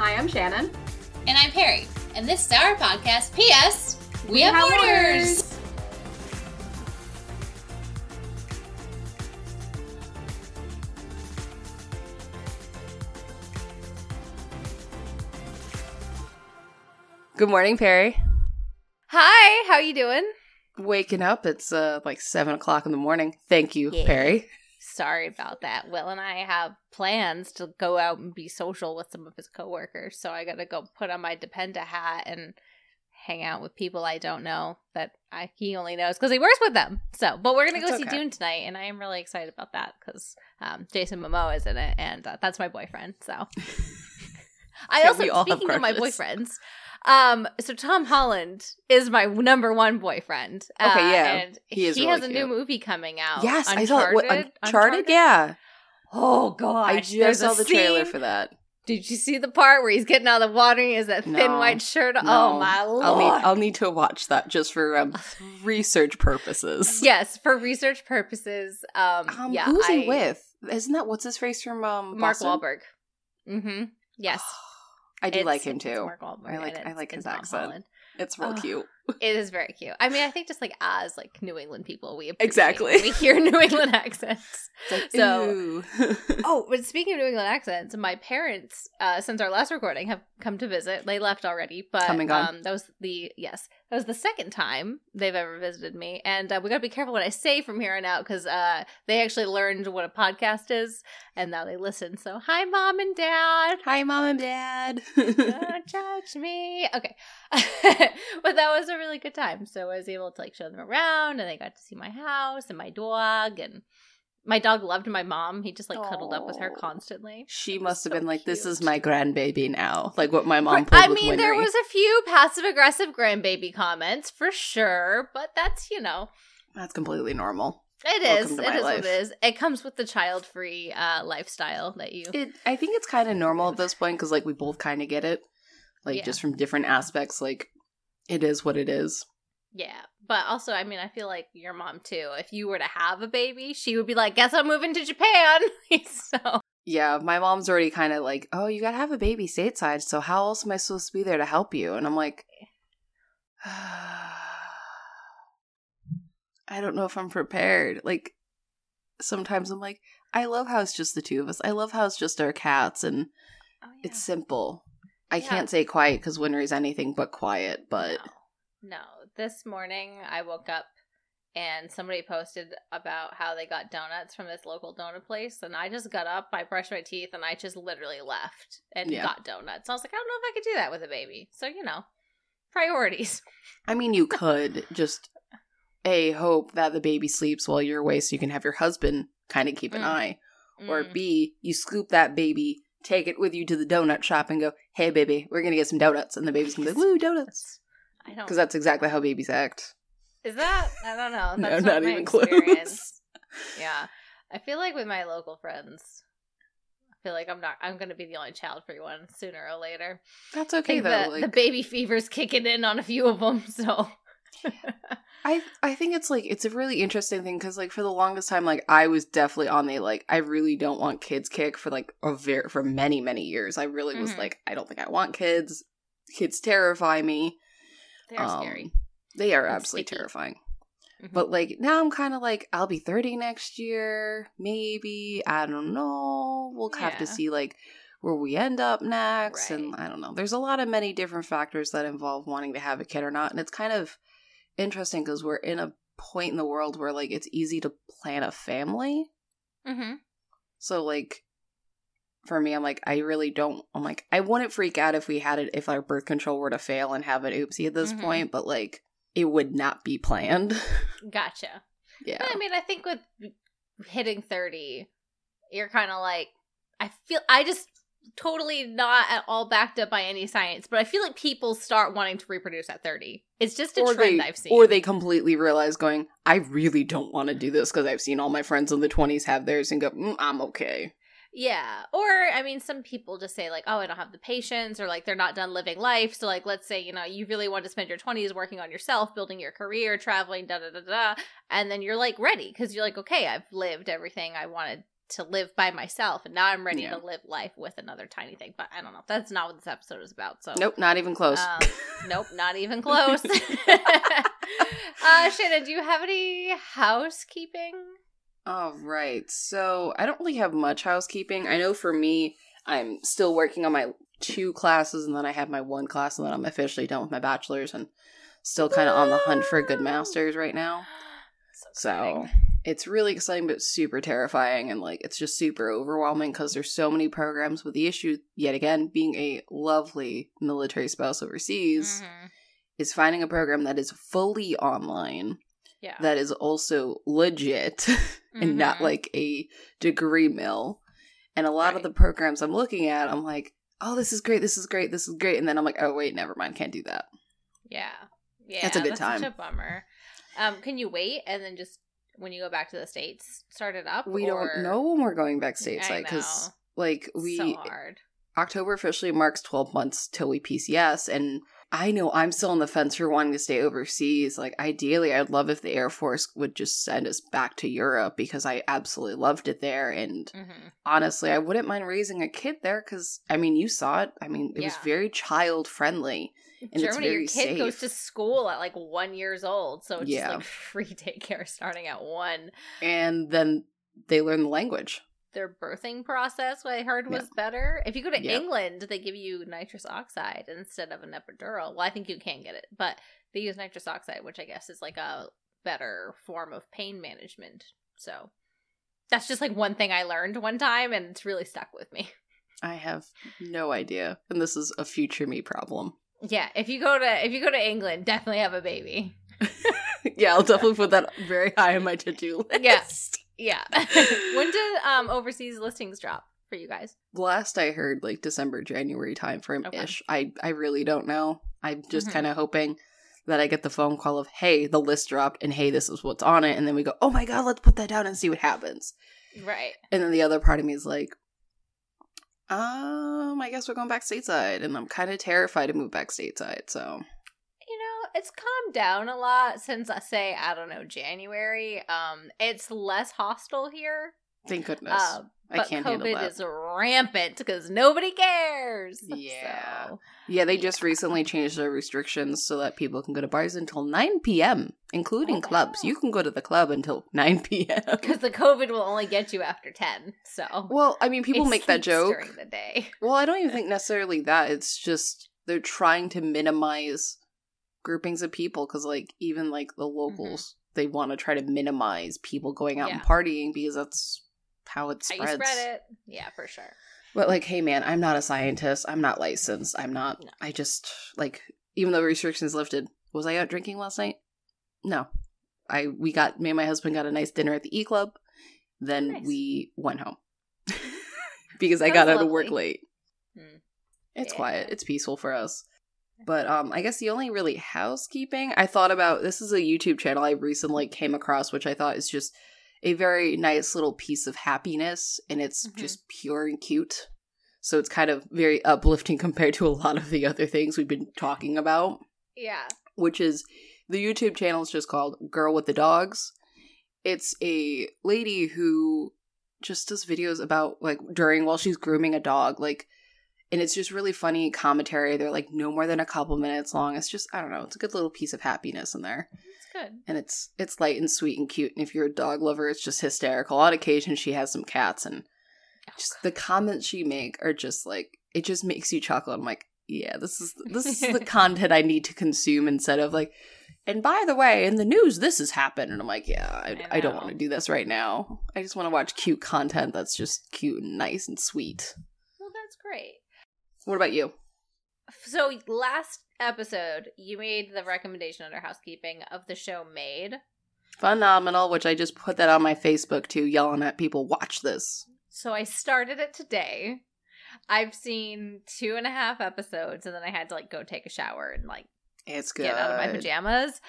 Hi, I'm Shannon. And I'm Perry. And this is our podcast, P.S. We, We have, have orders. orders. Good morning, Perry. Hi, how you doing? Waking up, it's uh like seven o'clock in the morning. Thank you, Yeah. Perry. Sorry about that. Will and I have plans to go out and be social with some of his coworkers, so I gotta go put on my Dependa hat and hang out with people I don't know that I he only knows because he works with them. So, but we're gonna go That's see. Dune tonight, and I am really excited about that because um, Jason Momoa is in it, and uh, that's my boyfriend. So, I also we all have speaking of my boyfriends. Um, so Tom Holland is my number one boyfriend. Uh, Okay, yeah. and He is he really has a new movie coming out. yes, I saw it. What, Uncharted? Uncharted? Yeah. Oh god! I just saw the trailer for that. Did you see the part where he's getting out of the water and he has that thin No. white shirt? No. Oh my lord! I'll need I'll need to watch that just for um, research purposes. yes, for research purposes. Um, Um, yeah, who's he with? Isn't that what's his face from um Mark Boston? Wahlberg. Mm-hmm. Yes, I do It's- like him too. I like- I like his accent. Holland. It's real cute. It is very cute. I mean, I think just like as like New England people, we Exactly. we hear New England accents. Like, So- Oh, but speaking of New England accents, my parents, uh, since our last recording, have come to visit. They left already, but Come and um, that was the yes, that was the second time they've ever visited me, and uh, we got to be careful what I say from here on out because uh, they actually learned what a podcast is, and now they listen. So, hi, mom and dad. Hi, mom and dad. Don't judge me. Okay. but that was a really good time. So I was able to like show them around and they got to see my house and my dog and my dog loved my mom. He just like cuddled up with her constantly. she must have So been like, "This is my grandbaby now," like what my mom I mean, there was a few passive aggressive grandbaby comments for sure, but that's, you know, That's completely normal. it Welcome is. It is what life. it is. It comes with the child free uh, lifestyle that you. It. I think it's kind of normal at this point because like we both kind of get it, like Yeah. just from different aspects. Like it is what it is. Yeah, but also, I mean, I feel like your mom too. If you were to have a baby, she would be like, "Guess I'm moving to Japan." so Yeah, my mom's already kind of like, "Oh, you gotta have a baby stateside, so how else am I supposed to be there to help you?" And I'm like, I don't know if I'm prepared. Like sometimes I'm like, I love how it's just the two of us. I love how it's just our cats and oh, it's simple. I Yeah. can't say quiet because Winter's anything but quiet, but no. no. This morning, I woke up and somebody posted about how they got donuts from this local donut place, and I just got up, I brushed my teeth, and I just literally left and Yeah. got donuts. I was like, I don't know if I could do that with a baby. So you know, priorities. I mean, you could just a hope that the baby sleeps while you're away, so you can have your husband kind of keep an Mm. eye, or Mm. B, you scoop that baby, take it with you to the donut shop, and go, "Hey, baby, we're gonna get some donuts," and the baby's gonna be like, "Woo, donuts," I don't. because that's exactly how babies act. Is that? I don't know. No, That's not not, even close. Yeah, I feel like with my local friends, I feel like I'm not. I'm going to be the only child-free one sooner or later. That's okay though. the, like, the baby fever's kicking in on a few of them. So I I think it's like it's a really interesting thing because like for the longest time, like I was definitely on the like I really don't want kids kick for like a very for many many years. I really was Mhm. like I don't think I want kids. Kids terrify me. they're Um, scary. They are And absolutely sticky. terrifying. Mhm. But like now I'm kind of like I'll be 30 next year, maybe. I don't know. We'll have to see like where we end up next and I don't know. There's a lot of many different factors that involve wanting to have a kid or not and it's kind of interesting cuz we're in a point in the world where like it's easy to plan a family. Mm-hmm. So like for me I'm like I really don't I'm like I wouldn't freak out if we had it if our birth control were to fail and have an oopsie at this Mhm. point, but like it would not be planned. Gotcha. yeah. I mean, I think with hitting thirty, you're kind of like. I feel. I just totally not at all backed up by any science, but I feel like people start wanting to reproduce at 30. It's just a or trend they, I've seen. Or they completely realize going, I really don't want to do this because I've seen all my friends in the 20s have theirs and go, mm, I'm okay. Yeah. Or, I mean, some people just say, like, oh, I don't have the patience, or like they're not done living life. So, like, let's say, you know, you really want to spend your 20s working on yourself, building your career, traveling, da da da da. And then you're like ready because you're like, okay, I've lived everything I wanted to live by myself, and now I'm ready Yeah. to live life with another tiny thing. But I don't know. That's not what this episode is about. So Nope, not even close. um, nope, not even close. uh, Shannon, do you have any housekeeping? All right. So I don't really have much housekeeping. I know for me, I'm still working on my two classes, and then I have my one class, and then I'm officially done with my bachelor's, and still kind of on the hunt for a good master's right now. So exciting. It's really exciting, but super terrifying, and like it's just super overwhelming because there's so many programs. With the issue, yet again, being a lovely military spouse overseas, Mhm. is finding a program that is fully online, Yeah. that is also legit. and not Mhm. like a degree mill. And a lot of the programs I'm looking at, I'm like, oh, this is great, this is great, this is great. And then I'm like, oh, wait, never mind, can't do that. Yeah. Yeah. That's a good Such time. a bummer. Um, can you wait and then just when you go back to the states started up? We or- don't know when we're going back I stateside because, like, we. so hard. October officially marks 12 months till we PCS. And I know I'm still on the fence for wanting to stay overseas. Like, ideally, I'd love if the Air Force would just send us back to Europe because I absolutely loved it there. And hmm honestly, I wouldn't mind raising a kid there because, I mean, you saw it. I mean, it was very child friendly. And Germany, your kid goes to school at like one years old, so it's Yeah. just like free daycare starting at one. And then they learn the language. Their birthing process, what I heard, Yeah. was better. If you go to Yeah. England, they give you nitrous oxide instead of an epidural. Well, I think you can get it, but they use nitrous oxide, which I guess is like a better form of pain management. So that's just like one thing I learned one time, and it's really stuck with me. I have no idea. And this is a future me problem. Yeah, if you go to if you go to England, definitely have a baby. yeah, I'll definitely put that very high on my to do list. Yes. Yeah. when did um overseas listings drop for you guys? Last I heard, like December, January timeframe Okay. ish. I, I really don't know. I'm just Mhm. kind of hoping that I get the phone call of, hey, the list dropped and hey, this is what's on it. And then we go, oh my God, let's put that down and see what happens. Right. And then the other part of me is like, um, I guess we're going back stateside. And I'm kind of terrified to move back stateside. So You know, it's calmed down a lot since I say, I don't know, January. Um, it's less hostile here. thank goodness. Uh, I but can't handle COVID that. is rampant because nobody cares. Yeah. So, Yeah, they just recently changed their restrictions so that people can go to bars until 9 p.m., including Oh, clubs. wow. You can go to the club until 9 p.m. because the COVID will only get you after 10. So Well, I mean, people make that joke. during the day. Well, I don't even think necessarily that. It's just they're trying to minimize groupings of people because, like, even like the locals, they want to try to minimize people going out and Mm-hmm. Partying because that's how it How spreads. you spread it. Yeah, for sure. But like, hey man, I'm not a scientist. I'm not licensed. I'm not. No. I just like, even though restrictions lifted, was I out drinking last night? No. I we got me and my husband got a nice dinner at the E Club. Then Nice. we went home because I got out of work late. Hmm. It's Yeah. quiet. It's peaceful for us. But um, I guess the only really housekeeping I thought about. This is a YouTube channel I recently came across, which I thought is just a very nice little piece of happiness, and it's Mhm. just pure and cute. So it's kind of very uplifting compared to a lot of the other things we've been talking about. Yeah. Which is the YouTube channel is just called Girl with the Dogs. It's a lady who just does videos about like during while she's grooming a dog, like and it's just really funny commentary. They're like no more than a couple minutes long. It's just I don't know, it's a good little piece of happiness in there. Good. And it's it's light and sweet and cute. And if you're a dog lover, it's just hysterical. On occasion she has some cats and Oh, just the comments she make are just like it just makes you chuckle. I'm like, yeah, this is this is the content I need to consume instead of like and by the way, in the news this has happened and I'm like, yeah, I, I I don't want to do this right now. I just want to watch cute content that's just cute and nice and sweet. Well, that's great. What about you? So last episode, you made the recommendation under housekeeping of the show Maid. Phenomenal, which I just put that on my Facebook too, yelling at people, watch this. So I started it today. I've seen two and a half episodes, and then I had to like go take a shower and like It's good. get out of my pajamas.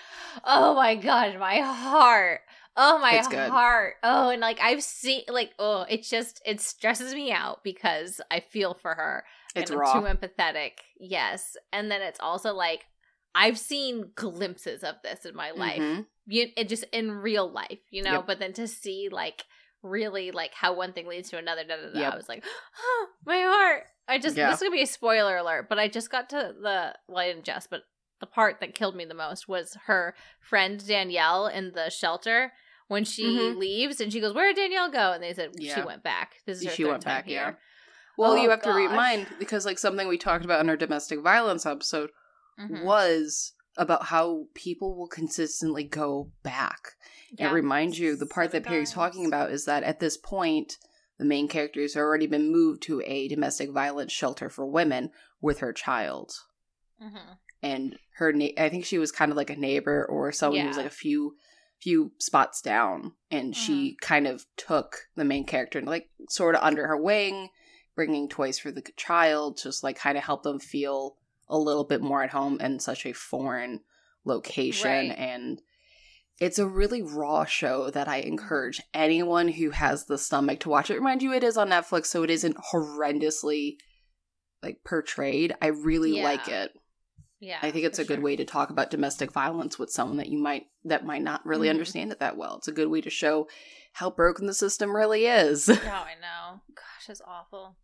Oh my gosh, my heart. Oh my It's good. heart. Oh, and like I've seen like oh, it just it stresses me out because I feel for her. It's raw. Too empathetic. Yes. And then it's also like I've seen glimpses of this in my life. Mhm. You it just in real life, you know, Yep. but then to see like really like how one thing leads to another. Da, da, da. Yep. I was like, oh, my heart. I just Yeah. this is gonna be a spoiler alert, but I just got to the well, I didn't just, but the part that killed me the most was her friend Danielle in the shelter when she Mhm. leaves and she goes, "Where did Danielle go?" And they said she went back. This is her She third went time back, here. yeah. Well, Oh, you have to remind because like something we talked about in our domestic violence episode Mhm. was about how people will consistently go back. Yeah. It reminds you the part that Perry's talking about is that at this point the main character has already been moved to a domestic violence shelter for women with her child. Mhm. And her na- I think she was kind of like a neighbor or someone who was like a few few spots down and she kind of took the main character and like sort of under her wing bringing toys for the child just like kind of help them feel a little bit more at home in such a foreign location Right. and it's a really raw show that I encourage anyone who has the stomach to watch it. Remind you, it is on Netflix, so it isn't horrendously like portrayed. I really Yeah. like it. Yeah. I think it's a good sure. way to talk about domestic violence with someone that you might that might not really Mhm. understand it that well. It's a good way to show how broken the system really is. Oh, I know. Gosh, it's awful.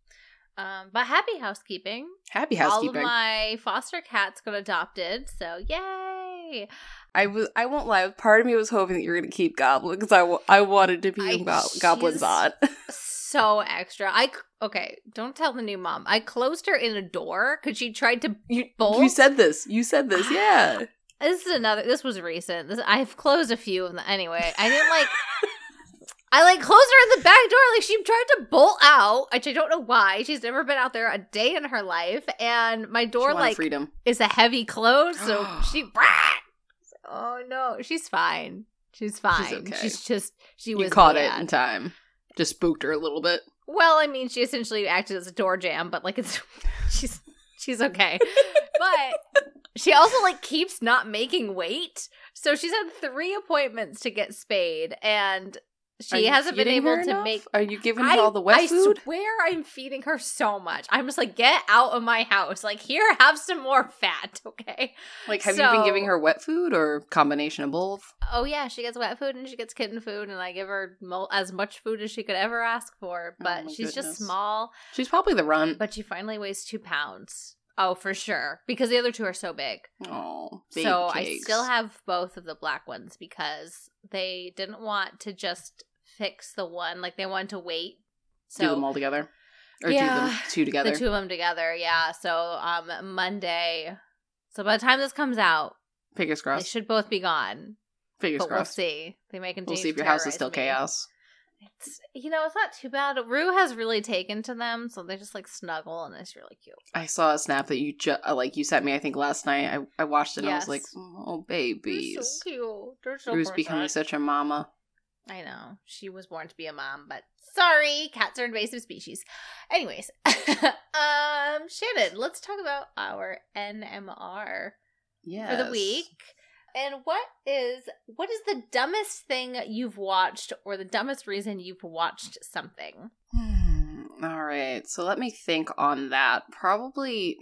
Um, but happy housekeeping. Happy housekeeping All of my foster cats got adopted, so yay! I was I won't lie. Part of me was hoping that you were going to keep Goblin because I, I wanted to be I- Go- Goblin's she's- aunt. So extra. I okay. Don't tell the new mom. I closed her in a door because she tried to you, bolt. you said this. You said this. Yeah. This is another. This was recent. This, I've closed a few of them. Anyway, I didn't like. I like closed her in the back door. Like she tried to bolt out, which I don't know why. She's never been out there a day in her life, and my door like freedom. is a heavy close, so she. Oh no, she's fine. She's fine. okay. She's just she was You caught it in time. Just spooked her a little bit. Well, I mean, she essentially acted as a door jam, but like it's she's she's okay. but she also like keeps not making weight. So she's had three appointments to get spayed and she hasn't been able to enough? make Are you giving her I, all the wet I food? swear I'm feeding her so much. I'm just like, get out of my house. Like, here, have some more fat, okay? Like, have you been giving her wet food or combination of both? Oh yeah, she gets wet food and she gets kitten food, and I give her mo- as much food as she could ever ask for. Oh but Oh she's just small. She's probably the runt. But she finally weighs two pounds. Oh, for sure, because the other two are so big. Oh, so I still have both of the black ones because they didn't want to just fix the one; like they wanted to wait. So do them all together, or Yeah, do them two together. the two of them together, yeah. So um, Monday. So by the time this comes out, Fingers crossed, they should both be gone. Fingers but we'll crossed. see. They may continue. We'll see if your house is still me. chaos. It's you know it's not too bad. Rue has really taken to them, so they just like snuggle and it's really cute. I saw a snap that you just like you sent me. I think last night. I I watched it. and I was like, oh They're babies. so cute. They're so Rue's becoming such a mama. I know. She was born to be a mom, but sorry, cats are invasive species. Anyways, um, Shannon, let's talk about our NMR Yeah. for the week. And what is what is the dumbest thing you've watched or the dumbest reason you've watched something? Hmm, all right. So let me think on that. Probably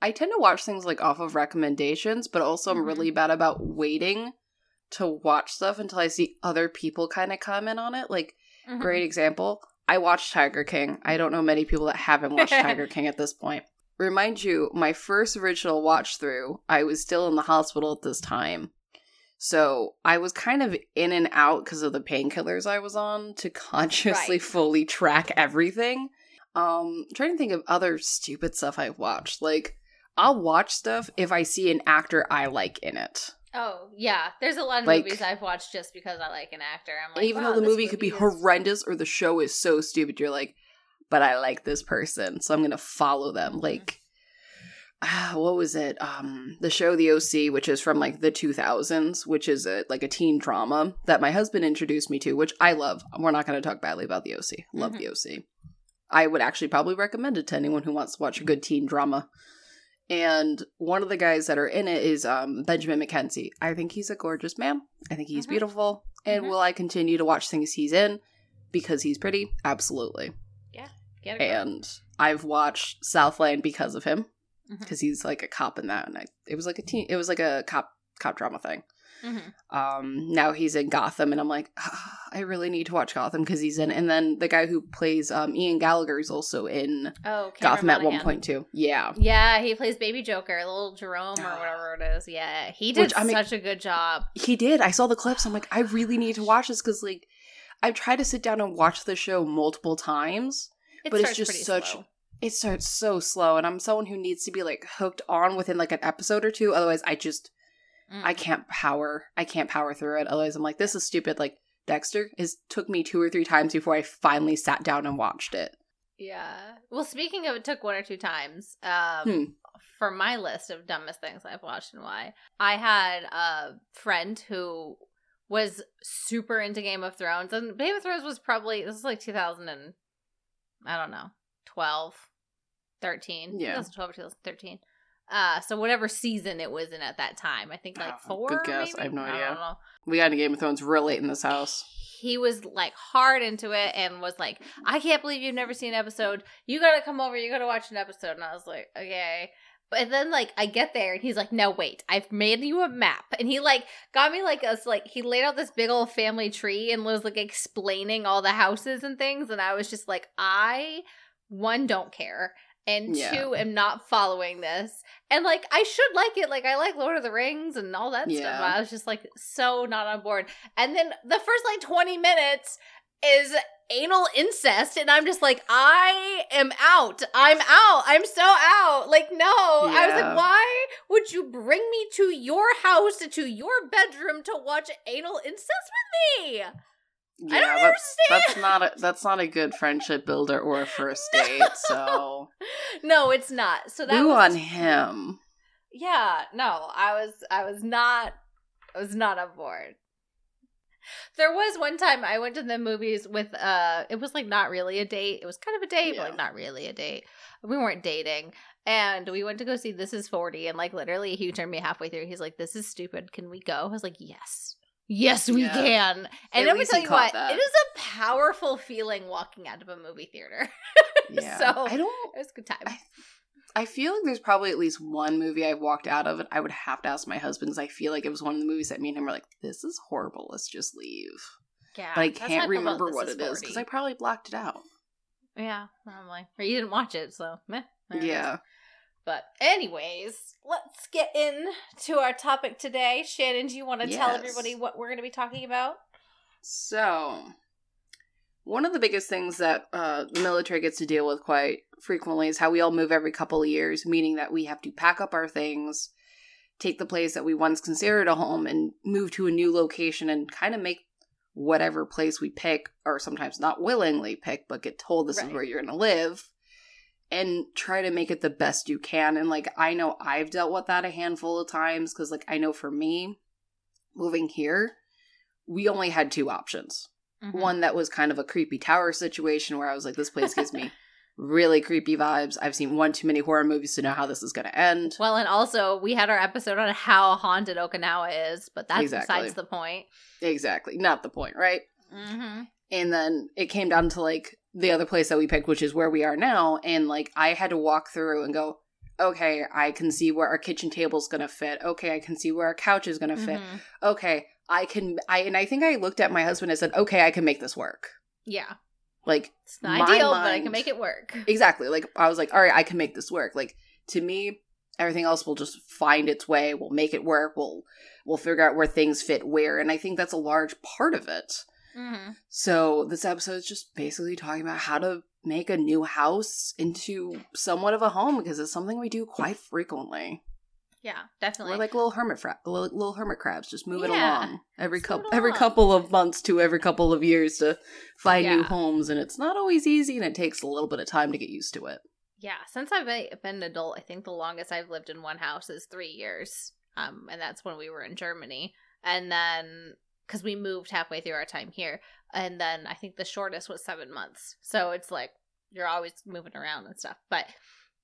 I tend to watch things like off of recommendations, but also I'm really bad about waiting to watch stuff until I see other people kind of comment on it. Like Mhm. great example, I watched Tiger King. I don't know many people that haven't watched Tiger King at this point. Remind you, my first original watch through, I was still in the hospital at this time. So I was kind of in and out because of the painkillers I was on to consciously Right. fully track everything. Um, trying to think of other stupid stuff I've watched. Like, I'll watch stuff if I see an actor I like in it. Oh yeah, there's a lot of Like- movies I've watched just because I like an actor. I'm like, Even wow, though the this movie could be is- horrendous or the show is so stupid, you're like, but I like this person, so I'm gonna follow them. Mhm. Like, ah, what was it? Um, the show The OC, which is from like the 2000s, which is a like a teen drama that my husband introduced me to, which I love. We're not gonna talk badly about The OC. Love Mhm. The OC. I would actually probably recommend it to anyone who wants to watch a good teen drama. And one of the guys that are in it is um, Benjamin McKenzie. I think he's a gorgeous man. I think he's Mhm. beautiful. And Mhm. will I continue to watch things he's in because he's pretty? Absolutely. Yeah. And I've watched Southland because of him because he's like a cop in that, and I, it was like a teen, it was like a cop cop drama thing. Mhm. Um, now he's in Gotham, and I'm like, ah, I really need to watch Gotham because he's in. And then the guy who plays um, Ian Gallagher is also in Oh, Cameron Gotham at one point too. Yeah, Yeah, he plays Baby Joker, little Jerome or whatever it is. Yeah, he did Which, I mean- such a good job. he did. I saw the clips. I'm like, I really need to watch this because like I've tried to sit down and watch the show multiple times. It But it's just such- slow. It starts so slow, and I'm someone who needs to be like hooked on within like an episode or two. Otherwise, I just Mm. I can't power. I can't power through it. Otherwise, I'm like, this is stupid. Like Dexter is took me two or three times before I finally sat down and watched it. Yeah. Well, speaking of it took one or two times, um, Hmm. for my list of dumbest things I've watched and why, I had a friend who was super into Game of Thrones. And Game of Thrones was probably, this is like 2000 and, I don't know, 12, 13. Yeah. 2012 or 2013. Uh, so whatever season it was in at that time, I think like Oh, four. good guess. maybe? I have no don't idea. We got into Game of Thrones real late in this house. he was like hard into it and was like, I can't believe you've never seen an episode. You gotta come over, you gotta watch an episode. And I was like, okay. But then like I get there and he's like, no, wait, I've made you a map. And he like got me like us like he laid out this big old family tree and was like explaining all the houses and things. And I was just like, I one don't care. And Yeah. two, am not following this. And like, I should like it. Like, I like Lord of the Rings and all that stuff. Yeah. I was just like, so not on board. And then the first like 20 minutes is anal incest. And I'm just like, I am out. I'm out. I'm so out. Like, no. I was like, why would you bring me to your house, to your bedroom to watch anal incest with me? Yeah, don't that's that's not a that's not a good friendship builder or a first date. So No, it's not. So that boo was on him. Yeah, no, I was I was not I was not on board. There was one time I went to the movies with uh it was like not really a date. It was kind of a date, Yeah. but like not really a date. We weren't dating. And we went to go see This Is 40 and like literally he turned me halfway through. He's like, This is stupid. Can we go? I was like, Yes. Yes, we Yeah. can. And let me tell you what, that. it is a powerful feeling walking out of a movie theater. Yeah, So- I don't. it was a good time. I- I feel like there's probably at least one movie I've walked out of, and I would have to ask my husband because I feel like it was one of the movies that me and him were like, "This is horrible. Let's just leave." yeah. But I can't about remember This what it is because I probably blocked it out. Yeah, probably. Or you didn't watch it, so meh. Is. Yeah. But anyways, let's get into our topic today. Shannon, do you want to tell everybody what we're going to be talking about? So, one of the biggest things that uh, the military gets to deal with quite frequently is how we all move every couple of years, meaning that we have to pack up our things, take the place that we once considered a home, and move to a new location and kind of make whatever place we pick, or sometimes not willingly pick, but get told this Right. is where you're going to live. And try to make it the best you can. And like, I know I've dealt with that a handful of times because, like, I know for me, moving here, we only had two options Mhm. one that was kind of a creepy tower situation where I was like, this place gives me really creepy vibes. I've seen one too many horror movies to know how this is going to end. Well, and also we had our episode on how haunted Okinawa is, but that's Exactly. besides the point. exactly. Not the point, right? Mm-hmm. And then it came down to like the other place that we picked, which is where we are now. And like I had to walk through and go, okay, I can see where our kitchen table's going to fit. Okay, I can see where our couch is going to fit. Mm-hmm. Okay, I can, I, and I think I looked at my husband and said, okay, I can make this work. Yeah, Like, it's not ideal, but I can make it work. Exactly. Like I was like, all right, I can make this work. Like to me, everything else will just find its way. We'll make it work. We'll we'll figure out where things fit where, and I think that's a large part of it. Mm-hmm. So this episode is just basically talking about how to make a new house into somewhat of a home because it's something we do quite frequently. Yeah, definitely. We're like little hermit fra- little, little hermit crabs, just moving Yeah. along every couple every couple of months to every couple of years to find new homes, and it's not always easy, and it takes a little bit of time to get used to it. Yeah, since I've been been an adult, I think the longest I've lived in one house is three years. Um, and that's when we were in Germany, and then because we moved halfway through our time here, and then I think the shortest was seven months. So it's like you're always moving around and stuff. But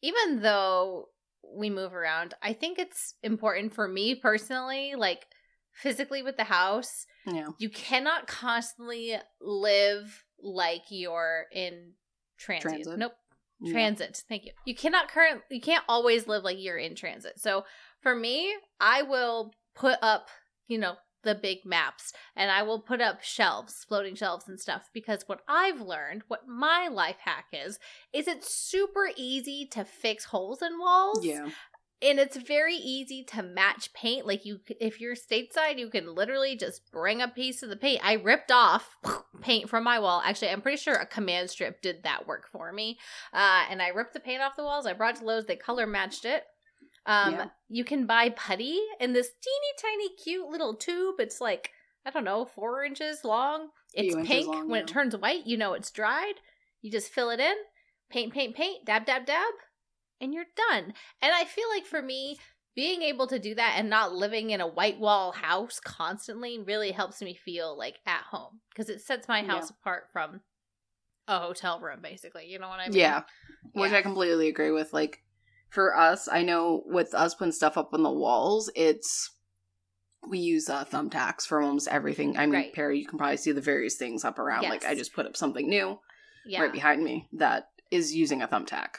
even though we move around, I think it's important for me personally, like physically with the house, Yeah. you cannot constantly live like you're in transit. Transit? Nope Yeah. transit thank you you cannot current you can't always live like you're in transit so for me i will put up you know the big maps and I will put up shelves, floating shelves and stuff because what I've learned, what my life hack is, is it's super easy to fix holes in walls. Yeah. And it's very easy to match paint. Like you if you're stateside, you can literally just bring a piece of the paint. I ripped off paint from my wall. Actually, I'm pretty sure a command strip did that work for me. Uh, and I ripped the paint off the walls. I brought it to Lowe's. They color matched it. Um, Yeah. you can buy putty in this teeny tiny cute little tube. It's like I don't know, four inches long. It's pink. long, when yeah. it turns white, you know it's dried. You just fill it in, paint, paint, paint, dab, dab, dab, and you're done. And I feel like for me, being able to do that and not living in a white wall house constantly really helps me feel like at home because it sets my house apart from a hotel room, basically. You know what I mean? Yeah. Which I completely agree with. Like, for us, I know with us putting stuff up on the walls, it's. We use uh, thumbtacks for almost everything. I mean, Right. Perry, you can probably see the various things up around. Like, I just put up something new Yeah. right behind me that is using a thumbtack.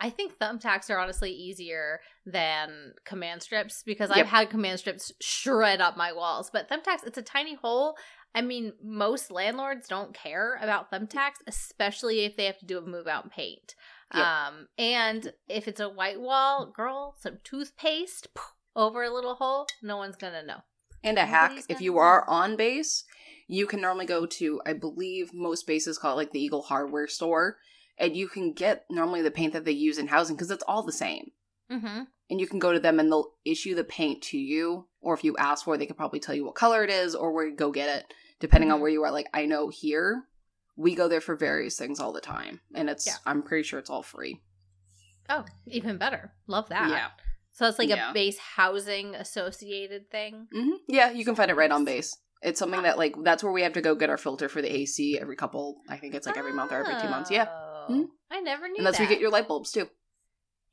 I think thumbtacks are honestly easier than command strips because Yep. I've had command strips shred up my walls. But thumbtacks, it's a tiny hole. I mean, most landlords don't care about thumbtacks, especially if they have to do a move out and paint. Yep. Um, and if it's a white wall, girl, some toothpaste over a little hole, no one's gonna know. And a hack, if you know. are on base, you can normally go to, I believe most bases call it like the Eagle Hardware store, and you can get normally the paint that they use in housing because it's all the same. Mm-hmm. And you can go to them and they'll issue the paint to you, or if you ask for it, they could probably tell you what color it is or where you go get it, depending on Mhm. where you are. Like, I know here, we go there for various things all the time, and it's, Yeah. I'm pretty sure it's all free. Oh, even better. Love that. Yeah. So it's like Yeah. a base housing associated thing. hmm Yeah, you can find it right on base. It's something that, like, that's where we have to go get our filter for the AC every couple, I think it's like every month or every two months. Yeah. Oh, Mhm. I never knew And that's that. where you get your light bulbs too.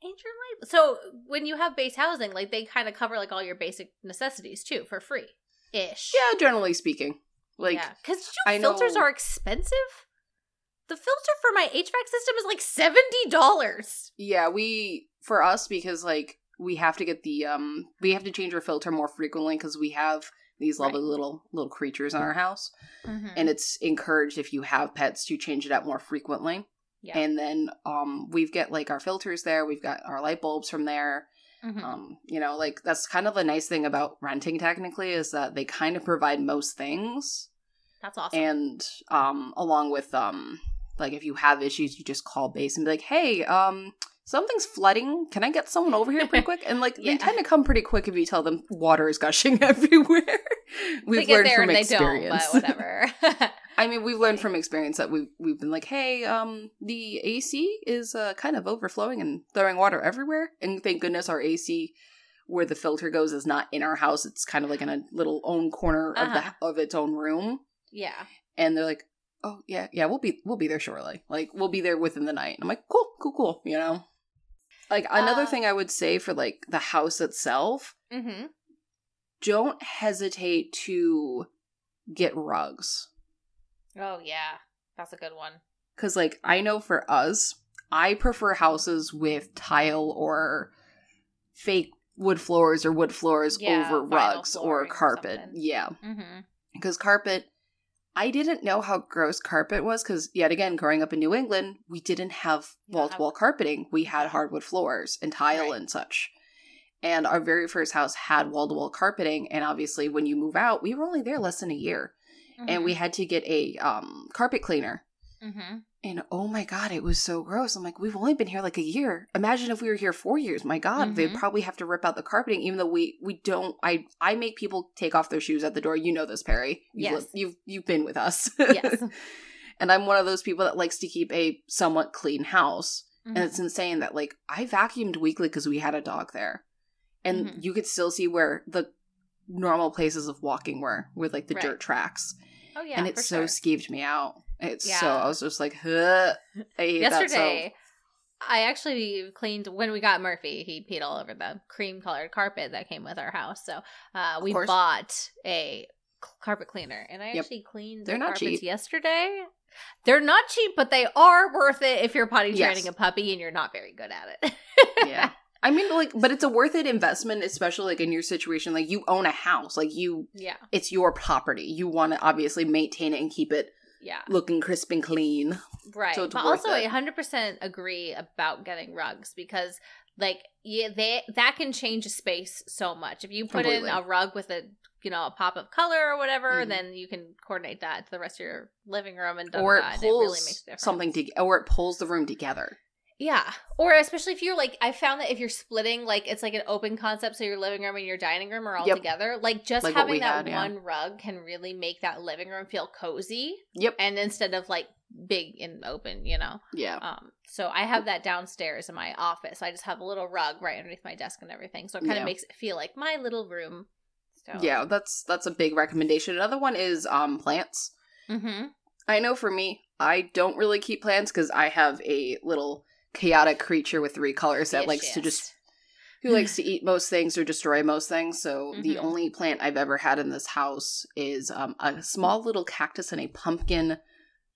And your light- So when you have base housing, like they kind of cover like all your basic necessities too for free, ish. Yeah, generally speaking. Like, because I filters know- are expensive. The filter for my HVAC system is like seventy dollars. yeah, we, for us, because, like, we have to get the, um, we have to change our filter more frequently because we have these lovely Right. little, little creatures in our house. Mm-hmm. And it's encouraged if you have pets to change it out more frequently. yeah. And then, um, we've got, like, our filters there. We've got our light bulbs from there. Mhm. Um, you know, like, that's kind of the nice thing about renting, technically, is that they kind of provide most things. That's awesome. and um along with um like if you have issues you just call base and be like hey um something's flooding can i get someone over here pretty quick and like Yeah. they tend to come pretty quick if you tell them water is gushing everywhere we've learned from experience don't, but whatever. I mean we've learned from experience that we've we've been like hey um the ac is uh kind of overflowing and throwing water everywhere and thank goodness our ac where the filter goes is not in our house it's kind of like in a little own corner of Uh-huh. the of its own room yeah. and they're like, "Oh yeah, yeah, we'll be we'll be there shortly. Like we'll be there within the night." I'm like, "Cool, cool, cool." You know, like another Uh, thing I would say for like the house itself, Mm-hmm. don't hesitate to get rugs Oh yeah, that's a good one. because like I know for us, I prefer houses with tile or fake wood floors or wood floors Yeah, over rugs or or carpet. something. yeah, Mm-hmm. because carpet i didn't know how gross carpet was because yet again growing up in new england we didn't have wall-to-wall carpeting we had hardwood floors and tile Right. and such and our very first house had wall-to-wall carpeting and obviously when you move out we were only there less than a year and we had to get a um, carpet cleaner Mm-hmm. and oh my god it was so gross i'm like we've only been here like a year imagine if we were here four years my god they'd Mhm. probably have to rip out the carpeting even though we we don't i i make people take off their shoes at the door you know this perry you've Yes. you've you've been with us Yes. and i'm one of those people that likes to keep a somewhat clean house Mhm. and it's insane that like i vacuumed weekly because we had a dog there and Mhm. you could still see where the normal places of walking were with like the Right. dirt tracks oh yeah, and it so sure. skeeved me out it's so i was just like huh, i hate that so Yesterday, I actually cleaned when we got Murphy. He peed all over the cream colored carpet that came with our house. So uh, we bought a carpet cleaner, and I Yep. actually cleaned They're the not carpets cheap. yesterday. They're not cheap, but they are worth it if you're potty Yes. training a puppy and you're not very good at it. yeah I mean, like, but it's a worth it investment, especially like in your situation. Like, you own a house, like you, yeah, it's your property. You want to obviously maintain it and keep it yeah, looking crisp and clean. right. So it's but also, it. I hundred percent agree about getting rugs because, like, yeah, they that can change a space so much. If you put Completely. in a rug with a you know a pop of color or whatever, Mhm. then you can coordinate that to the rest of your living room and or it pulls really makes a difference. something to, or it pulls the room together. Yeah. Or especially if you're like I found that if you're splitting like it's like an open concept so your living room and your dining room are all Yep. together, like just Like having that had, yeah. one rug can really make that living room feel cozy Yep. and instead of like big and open, you know. Yeah. Um so I have that downstairs in my office. I just have a little rug right underneath my desk and everything. So it kind of Yeah. makes it feel like my little room. So Yeah, that's that's a big recommendation. Another one is um plants. Mhm. I know for me, I don't really keep plants because I have a little chaotic creature with three colors that Yes, likes to just who likes to eat most things or destroy most things. So the Mhm. only plant I've ever had in this house is um, a small little cactus in a pumpkin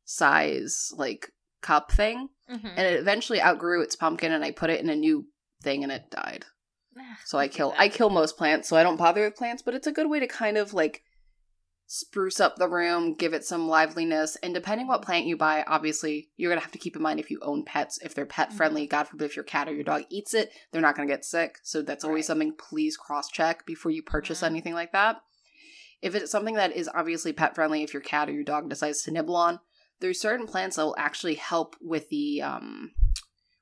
size like cup thing, Mhm. and it eventually outgrew its pumpkin, and I put it in a new thing, and it died. Ah, So I kill. I kill most plants, so I don't bother with plants, but it's a good way to kind of like spruce up the room, give it some liveliness, and depending what plant you buy, obviously you're gonna have to keep in mind if you own pets, if they're pet friendly, Mm-hmm. God forbid if your cat or your dog eats it, they're not gonna get sick. So that's always Right. something please cross check before you purchase Mhm. anything like that. If it's something that is obviously pet friendly, if your cat or your dog decides to nibble on, there's certain plants that will actually help with the um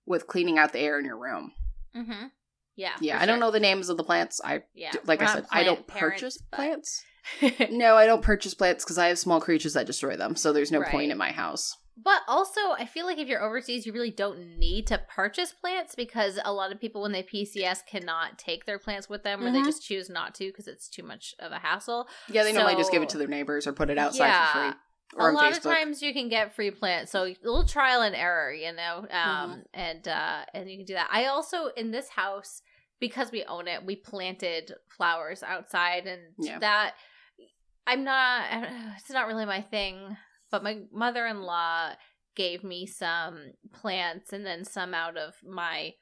with cleaning out the air in your room. Mhm. Yeah. Yeah, I don't know the names of the plants. I Yeah. like We're I said, I don't parents, purchase but- plants. No, I don't purchase plants because I have small creatures that destroy them. So there's no Right. point in my house. But also, I feel like if you're overseas, you really don't need to purchase plants because a lot of people, when they PCS, cannot take their plants with them or they Mhm. just choose not to because it's too much of a hassle. Yeah, they normally just give it to their neighbors or put it outside Yeah. for free. A lot Facebook. of times you can get free plants, so a little trial and error, you know, um, Mm-hmm. and uh, and you can do that. I also in this house because we own it, we planted flowers outside, and Yeah. that I'm not. It's not really my thing, but my mother-in-law gave me some plants, and then some out of my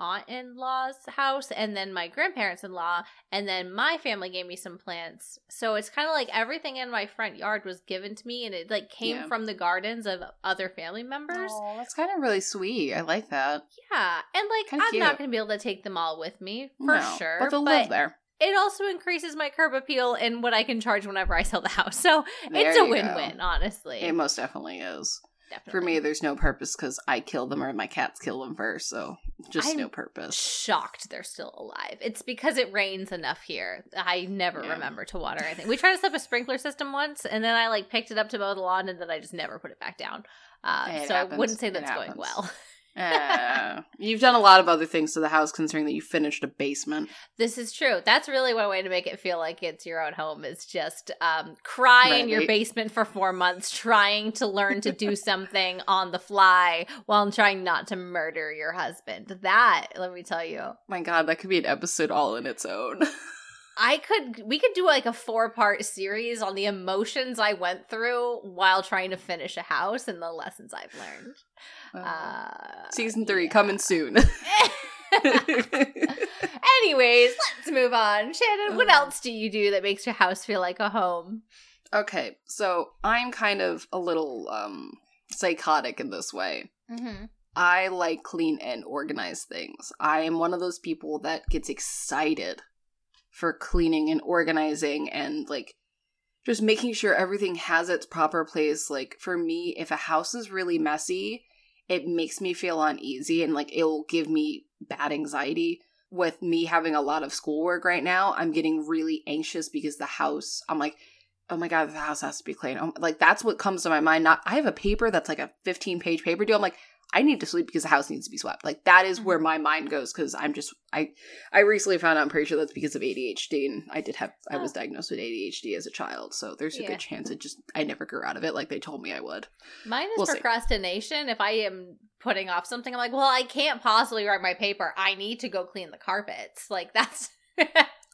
aunt-in-law's house and then my grandparents-in-law and then my family gave me some plants so it's kind of like everything in my front yard was given to me and it like came Yeah. from the gardens of other family members Oh, that's kind of really sweet. I like that. yeah and like Kinda i'm not gonna be able to take them all with me for No, sure but they'll live there. It also increases my curb appeal and what i can charge whenever i sell the house so There it's a win-win honestly It most definitely is. Definitely. For me, there's no purpose because I kill them or my cats kill them first. So just I'm no purpose. shocked they're still alive. It's because it rains enough here. I never Yeah. remember to water anything. We tried to set up a sprinkler system once, and then I like picked it up to mow the lawn, and then I just never put it back down. Uh, so I wouldn't say that's going well. Uh, you've done a lot of other things to the house, considering that you finished a basement. This is true. That's really one way to make it feel like it's your own home is just um, cry in your basement for four months, trying to learn to do something on the fly while trying not to murder your husband. That, let me tell you, My God, that could be an episode all in its own. I could we could do like a four part series on the emotions I went through while trying to finish a house and the lessons I've learned. Uh, Season three yeah. coming soon. Anyways, let's move on. Shannon, what else do you do that makes your house feel like a home? okay, so I'm kind of a little um psychotic in this way. Mm-hmm. I like clean and organized things. I am one of those people that gets excited for cleaning and organizing and like just making sure everything has its proper place. Like for me, if a house is really messy, it makes me feel uneasy and like it'll give me bad anxiety. With me having a lot of schoolwork right now, I'm getting really anxious because the house, I'm like, oh my god, the house has to be clean. Like that's what comes to my mind. Not I have a paper that's like a 15 page paper deal. I'm like, I need to sleep because the house needs to be swept. Like that is where mm-hmm. my mind goes because I'm just I I recently found out I'm pretty sure that's because of ADHD and I did have I was diagnosed with ADHD as a child, so there's a Yeah. good chance it just I never grew out of it like they told me I would. Mine is We'll see. procrastination. If I am putting off something, I'm like, well, I can't possibly write my paper. I need to go clean the carpets. Like that's.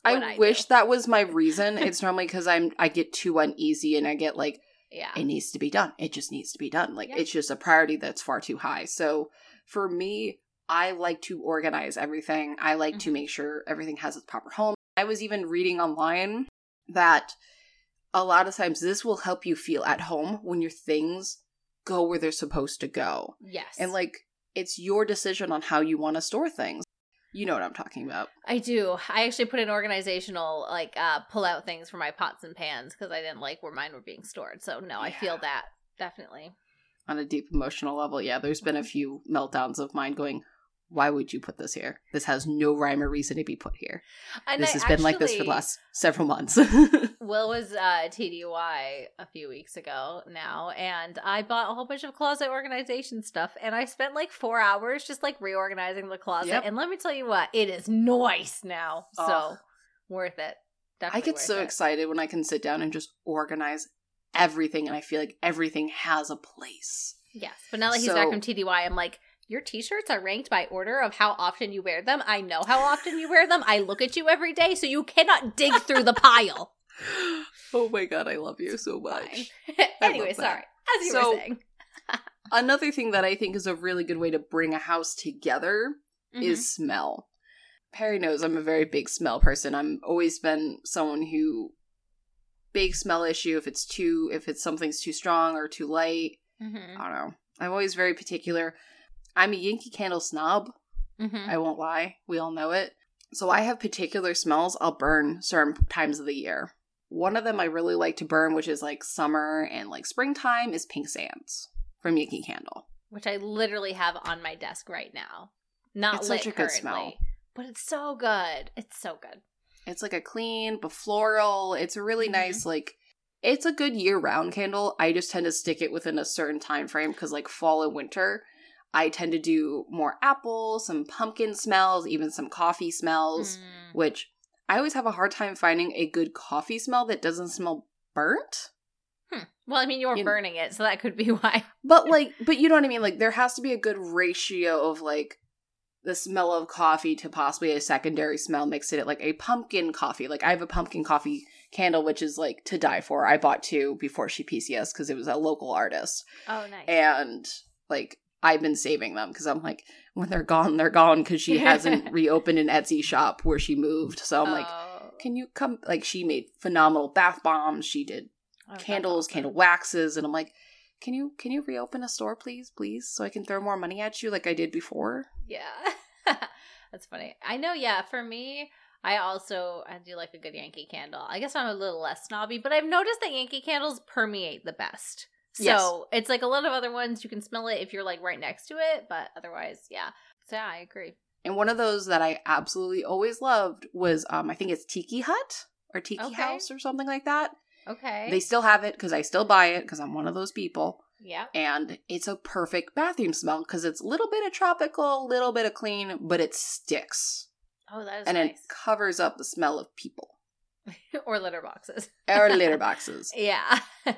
I, what wish do. that was my reason. It's normally because I'm I get too uneasy and I get like Yeah. it needs to be done. It just needs to be done. Like Yeah. it's just a priority that's far too high. So for me, I like to organize everything. I like to Mhm. make sure everything has its proper home. I was even reading online that a lot of times this will help you feel at home when your things go where they're supposed to go. Yes. And like it's your decision on how you want to store things. You know what I'm talking about. I do. I actually put in organizational like uh pull out things for my pots and pans because I didn't like where mine were being stored. So no, I feel that definitely. On a deep emotional level, yeah, there's been a Mm-hmm. few meltdowns of mine going, why would you put this here? This has no rhyme or reason to be put here. And this I has been like this for the last several months. Will was uh, TDY a few weeks ago now, and I bought a whole bunch of closet organization stuff, and I spent like four hours just like reorganizing the closet. Yep. And let me tell you what, it is nice now, so worth it. I get so it. excited when I can sit down and just organize everything, and I feel like everything has a place. Yes, but now that he's back from TDY, I'm like. Your t-shirts are ranked by order of how often you wear them. I know how often you wear them. I look at you every day, so you cannot dig through the pile. oh my god, I love you so much. Anyway, sorry. As you So- were saying, Another thing that I think is a really good way to bring a house together Mhm. is smell. Perry knows I'm a very big smell person. I'm always been someone who big smell issue if it's too if it's something's too strong or too light. Mhm. I don't know. I'm always very particular. I'm a Yankee Candle snob. Mhm. I won't lie. We all know it. So I have particular smells I'll burn certain times of the year. One of them I really like to burn, which is like summer and like springtime, is Pink Sands from Yankee Candle. which I literally have on my desk right now. Not It's lit such a good smell. but it's so good. It's so good. It's like a clean but floral. It's a really Mhm. nice like it's a good year-round candle. I just tend to stick it within a certain time frame cuz like fall and winter, I tend to do more apple, some pumpkin smells, even some coffee smells, Mm. which I always have a hard time finding a good coffee smell that doesn't smell burnt. Hmm. Well, I mean, you were You- burning it, so that could be why. But like but you know what I mean? Like there has to be a good ratio of like the smell of coffee to possibly a secondary smell mixed in it like a pumpkin coffee. Like I have a pumpkin coffee candle which is like to die for. I bought two before she PCS because it was a local artist. Oh, nice. And like I've been saving them because I'm like when they're gone, they're gone because she hasn't reopened an Etsy shop where she moved. So I'm like, Oh. can you come? Like she made phenomenal bath bombs. She did Oh, candles, awesome. candle waxes, and I'm like, can you can you reopen a store, please, please, so I can throw more money at you like I did before? Yeah. That's funny. I know, yeah, for me, I also I do like a good Yankee candle. I guess I'm a little less snobby, but I've noticed that Yankee candles permeate the best. So Yes. it's like a lot of other ones you can smell it if you're like right next to it, but otherwise, yeah. So yeah, I agree. And one of those that I absolutely always loved was um I think it's Tiki Hut or Tiki Okay. House or something like that. Okay. They still have it because I still buy it because I'm one of those people. yeah. And it's a perfect bathroom smell because it's a little bit of tropical, little bit of clean, but it sticks Oh, that is and it covers up the smell of people or litter boxes. or litter boxes. Yeah.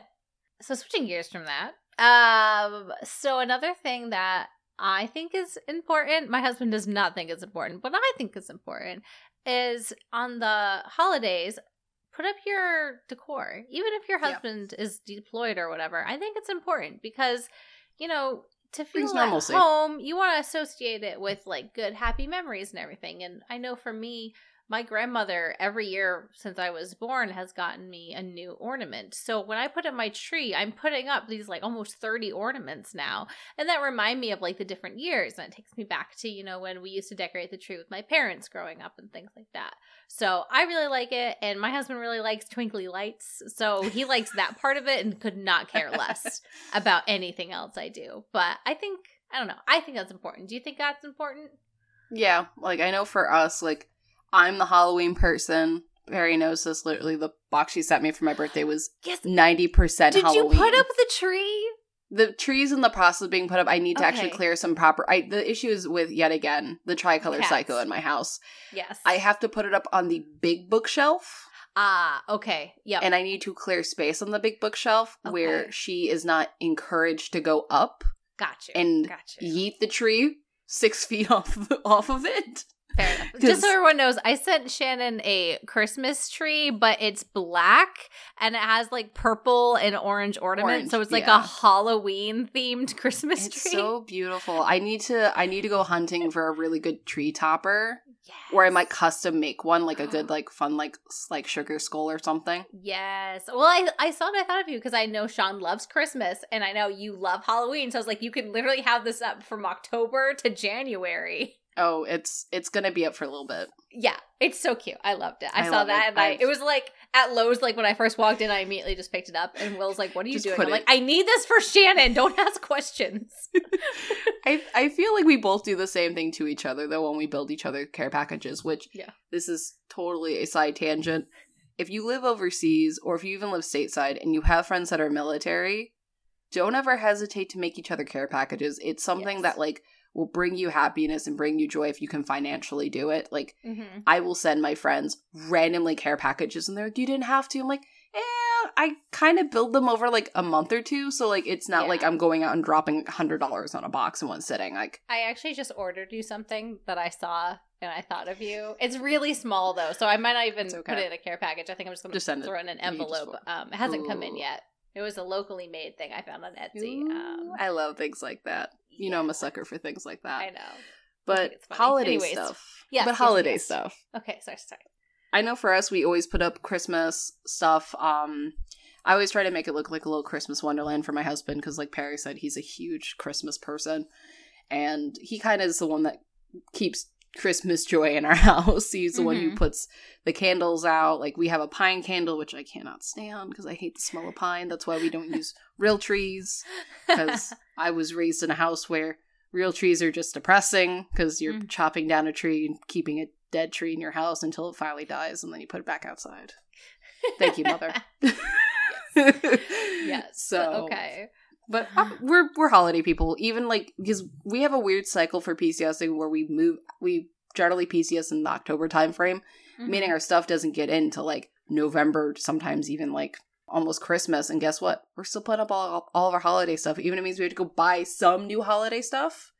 so switching gears from that. Um so another thing that I think is important, my husband does not think it's important, but I think is important is on the holidays put up your decor. Even if your Yeah. husband is deployed or whatever. I think it's important because you know, to feel at home, you want to associate it with like good happy memories and everything. And I know for me, my grandmother every year since I was born has gotten me a new ornament. So when I put up my tree, I'm putting up these like almost 30 ornaments now. And that remind me of like the different years. And it takes me back to, you know, when we used to decorate the tree with my parents growing up and things like that. So I really like it. And my husband really likes twinkly lights. So he likes that part of it and could not care less about anything else I do. But I think, I don't know, I think that's important. Do you think that's important? Yeah, like I know for us, like I'm the Halloween person. Perry knows this. Literally, the box she sent me for my birthday was Yes. ninety percent Did Halloween. you put up the tree? the trees in the process of being put up? I need to actually clear some proper. I the issue is with yet again the tricolor Cats. psycho in my house. Yes. I have to put it up on the big bookshelf, Ah, okay. Yep. and I need to clear space on the big bookshelf where she is not encouraged to go up gotcha. and gotcha. yeet the tree six feet off off of it. Fair enough. Just so everyone knows, I sent Shannon a Christmas tree, but it's black and it has like purple and orange ornaments. Orange, so it's like yeah. a Halloween themed Christmas It's tree. so beautiful. I need to I need to go hunting for a really good tree topper yes. where I might custom make one like a good like fun like like sugar skull or something. Yes. Well, I I saw it. I thought of you because I know Sean loves Christmas, and I know you love Halloween. So I was like, you could literally have this up from October to January. Oh, it's it's gonna be up for a little bit. Yeah, it's so cute. I loved it. I, I saw that, it. and I I've- it was like at Lowe's. Like when I first walked in, I immediately just picked it up, and Will's like, "What are you doing?" I'm it- like, "I need this for Shannon. Don't ask questions." I I feel like we both do the same thing to each other though when we build each other care packages, which Yeah. this is totally a side tangent. If you live overseas or if you even live stateside and you have friends that are military, don't ever hesitate to make each other care packages. It's something Yes. that like will bring you happiness and bring you joy if you can financially do it. Like mm-hmm. I will send my friends randomly care packages and they're like, You didn't have to. I'm like, eh, I kind of build them over like a month or two. So like it's not Yeah. like I'm going out and dropping hundred dollars on a box in one sitting. Like I actually just ordered you something that I saw and I thought of you. It's really small though, so I might not even It's put it in a care package. I think I'm just send it. throw it in an You can just envelope. Um, it hasn't come in yet. It was a locally made thing I found on Etsy. Ooh, Um, I love things like that. You know I'm a sucker for things like that. I know. But funny. holiday Anyways. stuff. Yeah. but yes, holiday yes. stuff. Okay, sorry, sorry. I know for us we always put up Christmas stuff. Um I always try to make it look like a little Christmas wonderland for my husband because like Perry said he's a huge Christmas person and he kind of is the one that keeps Christmas joy in our house. He's the one who Mhm. puts the candles out. Like we have a pine candle which I cannot stand because I hate the smell of pine. That's why we don't use real trees because I was raised in a house where real trees are just depressing because you're Mm. chopping down a tree and keeping a dead tree in your house until it finally dies and then you put it back outside. Thank you, mother. yes. So okay. But we're we're holiday people. Even like because we have a weird cycle for PCSing where we move we generally PCS in the October time frame, Mhm. meaning our stuff doesn't get into like November, sometimes even like almost Christmas. And guess what? We're still putting up all, all of our holiday stuff. Even it means we have to go buy some new holiday stuff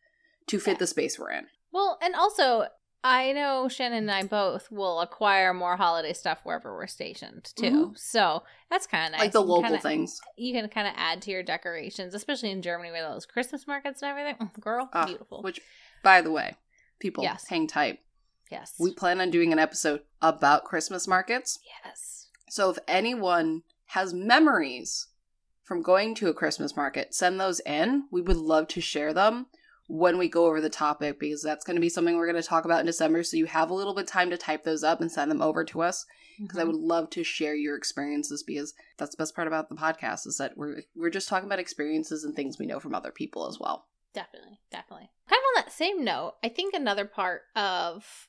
to fit Yeah. the space we're in. Well, and also, I know Shannon and I both will acquire more holiday stuff wherever we're stationed too. So that's kind of nice. Like the local kinda- things. You can kind of add to your decorations, especially in Germany with those Christmas markets and everything. Mm, Girl, Ah, beautiful. Which, by the way, people Yes. hang tight. yes. We plan on doing an episode about Christmas markets. yes. So if anyone has memories from going to a Christmas market, send those in. We would love to share them when we go over the topic because that's going to be something we're going to talk about in December. So you have a little bit of time to type those up and send them over to us because I Mhm. would love to share your experiences because that's the best part about the podcast is that we're we're just talking about experiences and things we know from other people as well. Definitely, definitely. Kind of on that same note, I think another part of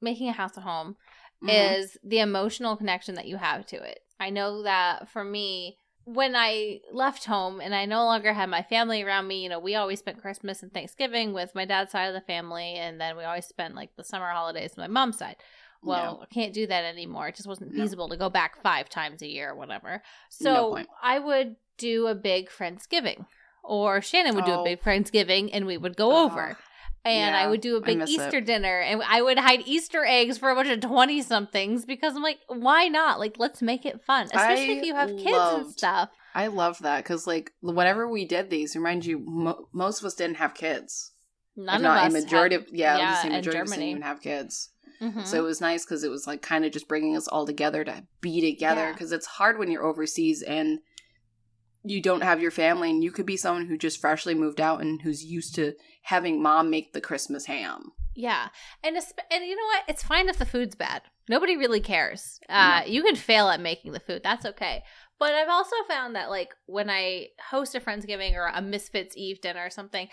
making a house a home Mhm. is the emotional connection that you have to it. I know that for me, when I left home and I no longer had my family around me, you know, we always spent Christmas and Thanksgiving with my dad's side of the family, and then we always spent like the summer holidays with my mom's side. Well, I can't do that anymore. It just wasn't No. feasible to go back five times a year or whatever. So point. I would do a big Friendsgiving. Or Shannon would do Oh. a big Friendsgiving and we would go over and I would do a big Easter it. dinner, and I would hide Easter eggs for a bunch of twenty somethings because I'm like, why not? Like, let's make it fun, especially I if you have kids and stuff. I love that because like whenever we did these, remind you, mo- most of us didn't have kids. None if not of us a majority have- of yeah, yeah, I was majority of us didn't even have kids. Mhm. So it was nice because it was like kind of just bringing us all together to be together Yeah. because it's hard when you're overseas and you don't have your family and you could be someone who just freshly moved out and who's used to having mom make the Christmas ham. yeah, and and you know what? It's fine if the food's bad. Nobody really cares. Uh, You can fail at making the food. That's okay. But I've also found that like when I host a Friendsgiving or a Misfits Eve dinner or something,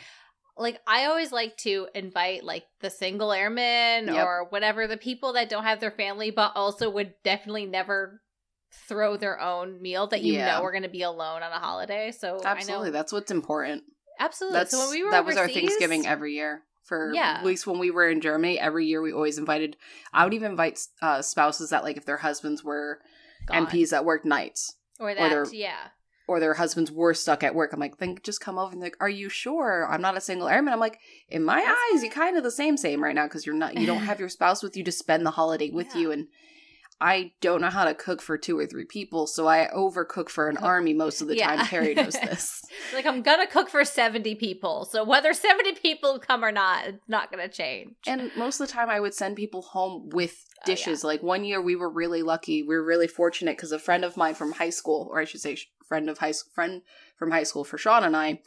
like I always like to invite like the single airmen Yep. or whatever the people that don't have their family but also would definitely never throw their own meal that you Yeah. know are going to be alone on a holiday. So Absolutely, I know that's what's important. absolutely. That's so when we were that was our Thanksgiving every year. For Yeah. at least when we were in Germany, every year we always invited. I would even invite uh, spouses that like if their husbands were gone. MPs that worked nights. or or that they're- yeah or their husbands were stuck at work. I'm like, then just come over and like, are you sure? I'm not a single airman. I'm like, in my eyes, you're kind of the same same right now because you're not you don't have your spouse with you to spend the holiday with Yeah. you and I don't know how to cook for two or three people, so I overcook for an army most of the Yeah. time. Perry knows this. Like I'm gonna cook for seventy people, so whether seventy people come or not, it's not gonna change. And most of the time, I would send people home with Oh, yeah. dishes. Like one year, we were really lucky. We were really fortunate because a friend of mine from high school, or I should say, friend of high school, friend from high school for Sean and I,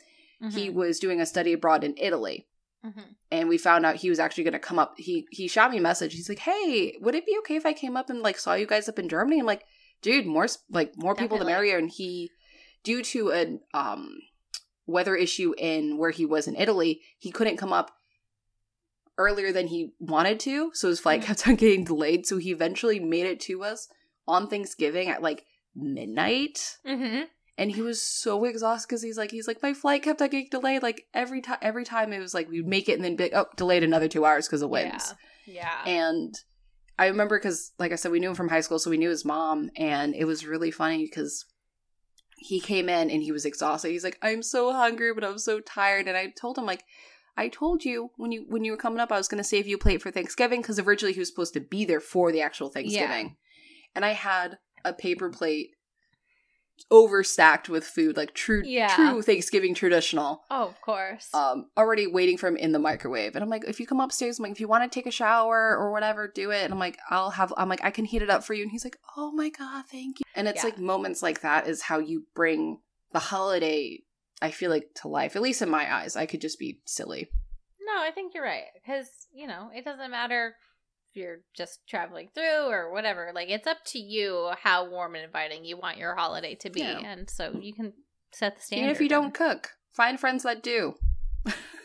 he Mhm, was doing a study abroad in Italy. Mhm. and we found out he was actually going to come up he he shot me a message he's like hey would it be okay if i came up and like saw you guys up in germany i'm like dude more like more people the Definitely. merrier and he due to an um weather issue in where he was in italy he couldn't come up earlier than he wanted to so his flight Mhm. kept on getting delayed so he eventually made it to us on thanksgiving at like midnight Mhm. And he was so exhausted because he's like he's like my flight kept on getting delayed like every time every time it was like we'd make it and then be oh delayed another two hours because of winds Yeah. yeah. and i remember because like i said we knew him from high school so we knew his mom and it was really funny because he came in and he was exhausted he's like i'm so hungry but i'm so tired and i told him like i told you when you when you were coming up i was going to save you a plate for thanksgiving because originally he was supposed to be there for the actual thanksgiving yeah. and i had a paper mm-hmm. plate overstacked with food like true Yeah. true thanksgiving traditional oh, of course. um already waiting for him in the microwave and i'm like if you come upstairs i'm like if you want to take a shower or whatever do it and i'm like i'll have i'm like i can heat it up for you and he's like oh my god thank you and it's Yeah. like moments like that is how you bring the holiday i feel like to life at least in my eyes i could just be silly No, I think you're right. Because, you know, it doesn't matter you're just traveling through or whatever. Like, it's up to you how warm and inviting you want your holiday to be. Yeah. And so you can set the standard. even if you don't cook find friends that do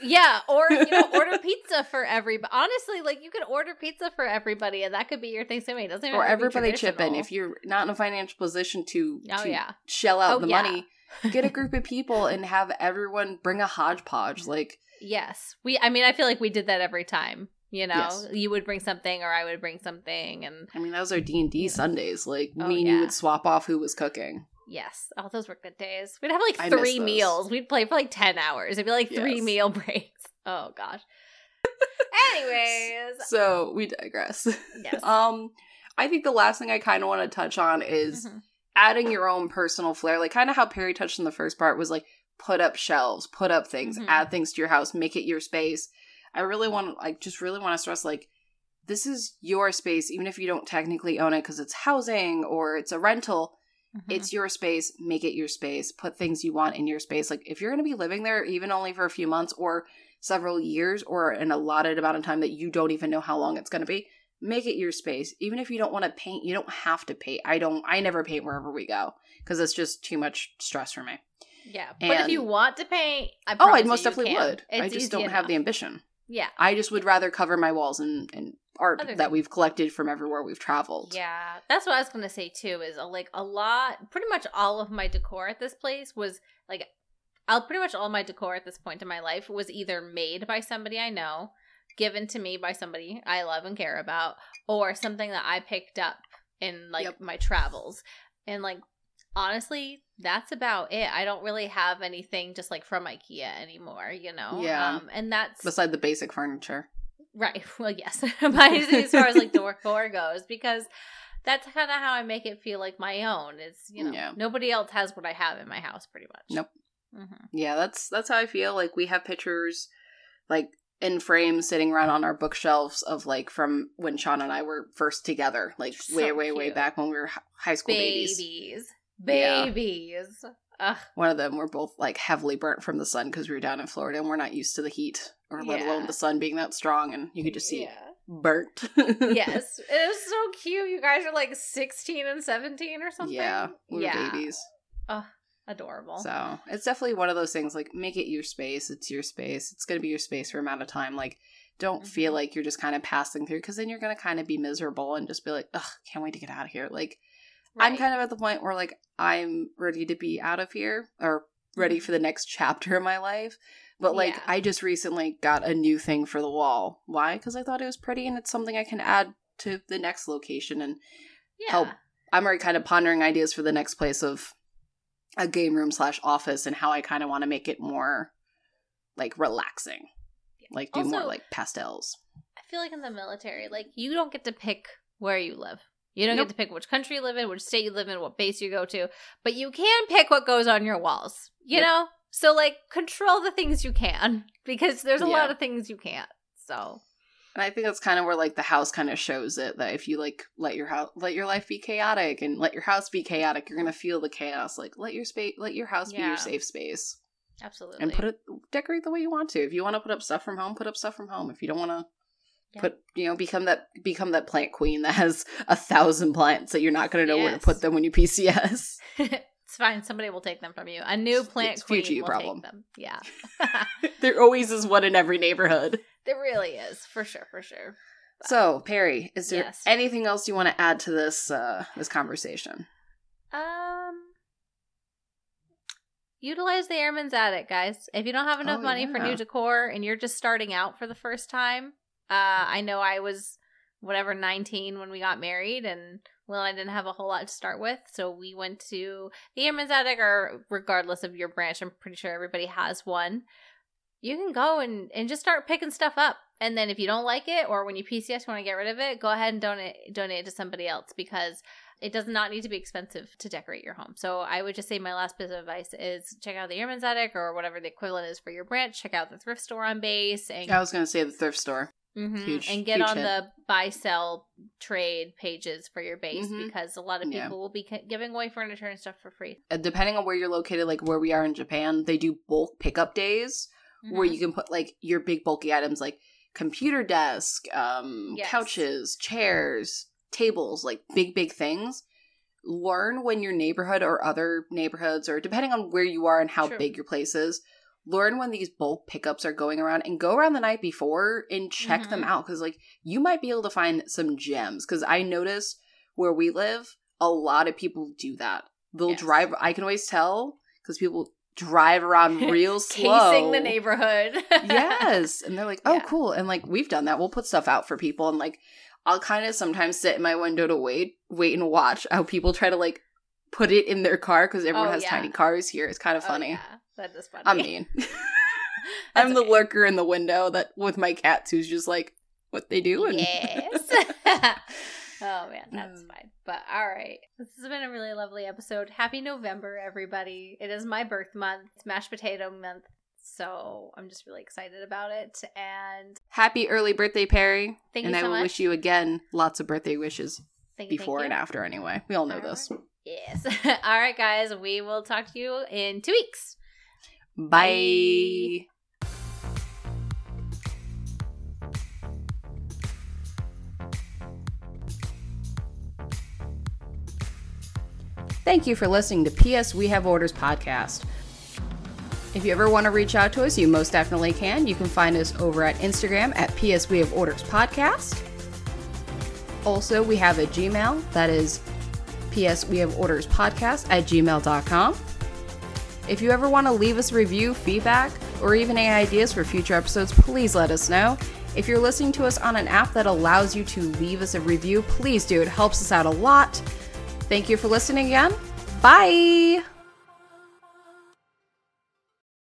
Yeah, or, you know, order pizza for everybody. Honestly, like, you could order pizza for everybody and that could be your Thanksgiving. It doesn't or have to be everybody chip in if you're not in a financial position to, Oh, to yeah. shell out Oh, the yeah. money get a group of people and have everyone bring a hodgepodge like Yes. We, I mean, I feel like we did that every time. You know, Yes. you would bring something or I would bring something. And I mean, those are D and D Yeah. Sundays. Like Oh, me and you would swap off who was cooking. yes, oh, those were good days. We'd have like three meals. We'd play for like 10 hours. It'd be like three Yes. meal breaks. Oh, gosh. Anyways. So we digress. Yes. um, I think the last thing I kind of want to touch on is Mhm. adding your own personal flair, like kind of how Perry touched in the first part was like put up shelves, put up things, Mhm. add things to your house, make it your space. I really want to, like, just really want to stress like this is your space, even if you don't technically own it because it's housing or it's a rental. Mhm. It's your space. Make it your space. Put things you want in your space. Like if you're going to be living there, even only for a few months or several years or an allotted amount of time that you don't even know how long it's going to be, make it your space. Even if you don't want to paint, you don't have to paint. I don't. I never paint wherever we go because it's just too much stress for me. yeah. But if you want to paint, I Oh, I most definitely can. would. I just don't have the ambition. Yeah. I just would rather cover my walls and and art Other that things. we've collected from everywhere we've traveled. Yeah, that's what I was gonna say too. Is uh, like a lot, pretty much all of my decor at this place was like, I'll pretty much all my decor at this point in my life was either made by somebody I know, given to me by somebody I love and care about, or something that I picked up in like Yep. my travels. And like honestly, that's about it. I don't really have anything just like from IKEA anymore, you know. Yeah. um, and that's Beside the basic furniture. Right. Well, yes. but as far as like the decor goes, because that's kind of how I make it feel like my own. It's, you know Yeah. nobody else has what I have in my house, pretty much. Nope. hmm Yeah, that's that's how I feel. Like we have pictures like in frames sitting around on our bookshelves of like from when Sean and I were first together, like So way way way back when we were high school babies. Babies, Yeah. babies. Ugh. One of them were both like heavily burnt from the sun because we were down in Florida and we're not used to the heat or let alone the sun being that strong and you could just see Yeah. burnt. yes, it was so cute. You guys are like sixteen and seventeen or something. Yeah, we were yeah. babies. Adorable. So it's definitely one of those things like make it your space. It's your space. It's going to be your space for a amount of time. Like don't feel Mhm. like you're just kind of passing through because then you're going to kind of be miserable and just be like, ugh, can't wait to get out of here. Like I'm kind of at the point where like I'm ready to be out of here or ready Mhm. for the next chapter of my life. But like Yeah. I just recently got a new thing for the wall. Why? Because I thought it was pretty and it's something I can add to the next location and yeah. help I'm already kind of pondering ideas for the next place of a game room slash office and how I kind of want to make it more like relaxing. Like do more like pastels. I feel like in the military, like you don't get to pick where you live. You don't Nope. get to pick which country you live in, which state you live in, what base you go to, but you can pick what goes on your walls. You Yep. know? So like control the things you can because there's a Yeah. lot of things you can't. So And I think that's kind of where like the house kind of shows it that if you like let your house let your life be chaotic and let your house be chaotic, you're gonna feel the chaos. Like let your space let your house be your safe space. absolutely. And put it decorate the way you want to. If you want to put up stuff from home, put up stuff from home. If you don't want to Yeah. put you know, become that become that plant queen that has a thousand plants that you're not gonna know where to put them when you PCS. it's fine. Somebody will take them from you. A new plant It's queen future will problem. take them. Yeah. there always is one in every neighborhood. there really is. For sure, for sure. So, Perry, is there Yes. anything else you want to add to this uh this conversation? Um, utilize the Airman's Attic, guys. If you don't have enough Oh, money for new decor and you're just starting out for the first time, uh, I know I was whatever 19 when we got married, and well I didn't have a whole lot to start with, so we went to the Airman's Attic, or regardless of your branch, I'm pretty sure everybody has one. You can go and, and just start picking stuff up. And then if you don't like it, or when you PCS want to get rid of it, go ahead and donate donate it to somebody else because it does not need to be expensive to decorate your home. So I would just say my last bit of advice is check out the Airman's Attic or whatever the equivalent is for your branch. Check out the thrift store on base and I was going to say the thrift store. Mhm. Huge- and get on hit. the buy sell trade pages for your base Mhm. because a lot of people Yeah. will be giving away furniture and stuff for free. Uh, depending on where you're located, like where we are in Japan, they do bulk pickup days where Mhm. you can put like your big bulky items like computer desk, um, Yes. couches, chairs, tables, like big, big things. Learn when your neighborhood or other neighborhoods, or depending on where you are and how True. big your place is, learn when these bulk pickups are going around and go around the night before and check them Mhm. out because, like, you might be able to find some gems. Because I notice where we live, a lot of people do that. They'll Yes. drive, I can always tell because people drive around real slow casing the neighborhood. yes and they're like oh Yeah. cool and like we've done that we'll put stuff out for people and like i'll kind of sometimes sit in my window to wait wait and watch how people try to like put it in their car because everyone Oh, has yeah. tiny cars here it's kind of Oh, funny yeah. That is funny. i mean i'm the okay. lurker in the window that with my cats who's just like what they doing Yes. oh man, that's Mm. fine. But all right, this has been a really lovely episode. Happy November, everybody! It is my birth month. It's mashed potato month, so I'm just really excited about it. And happy early birthday perry thank and you i so will much. wish you again lots of birthday wishes Thank before you. and after anyway we all know All this right. Yes. all right, guys. We will talk to you in two weeks. Bye. Thank you for listening to PS We Have Orders podcast. If you ever want to reach out to us, you most definitely can. You can find us over at Instagram at PS We Have Orders podcast. Also, we have a Gmail that is PS We Have Orders podcast at gmail.com. If you ever want to leave us review, feedback, or even any ideas for future episodes, please let us know. If you're listening to us on an app that allows you to leave us a review, please do. It helps us out a lot. Thank you for listening again. Bye.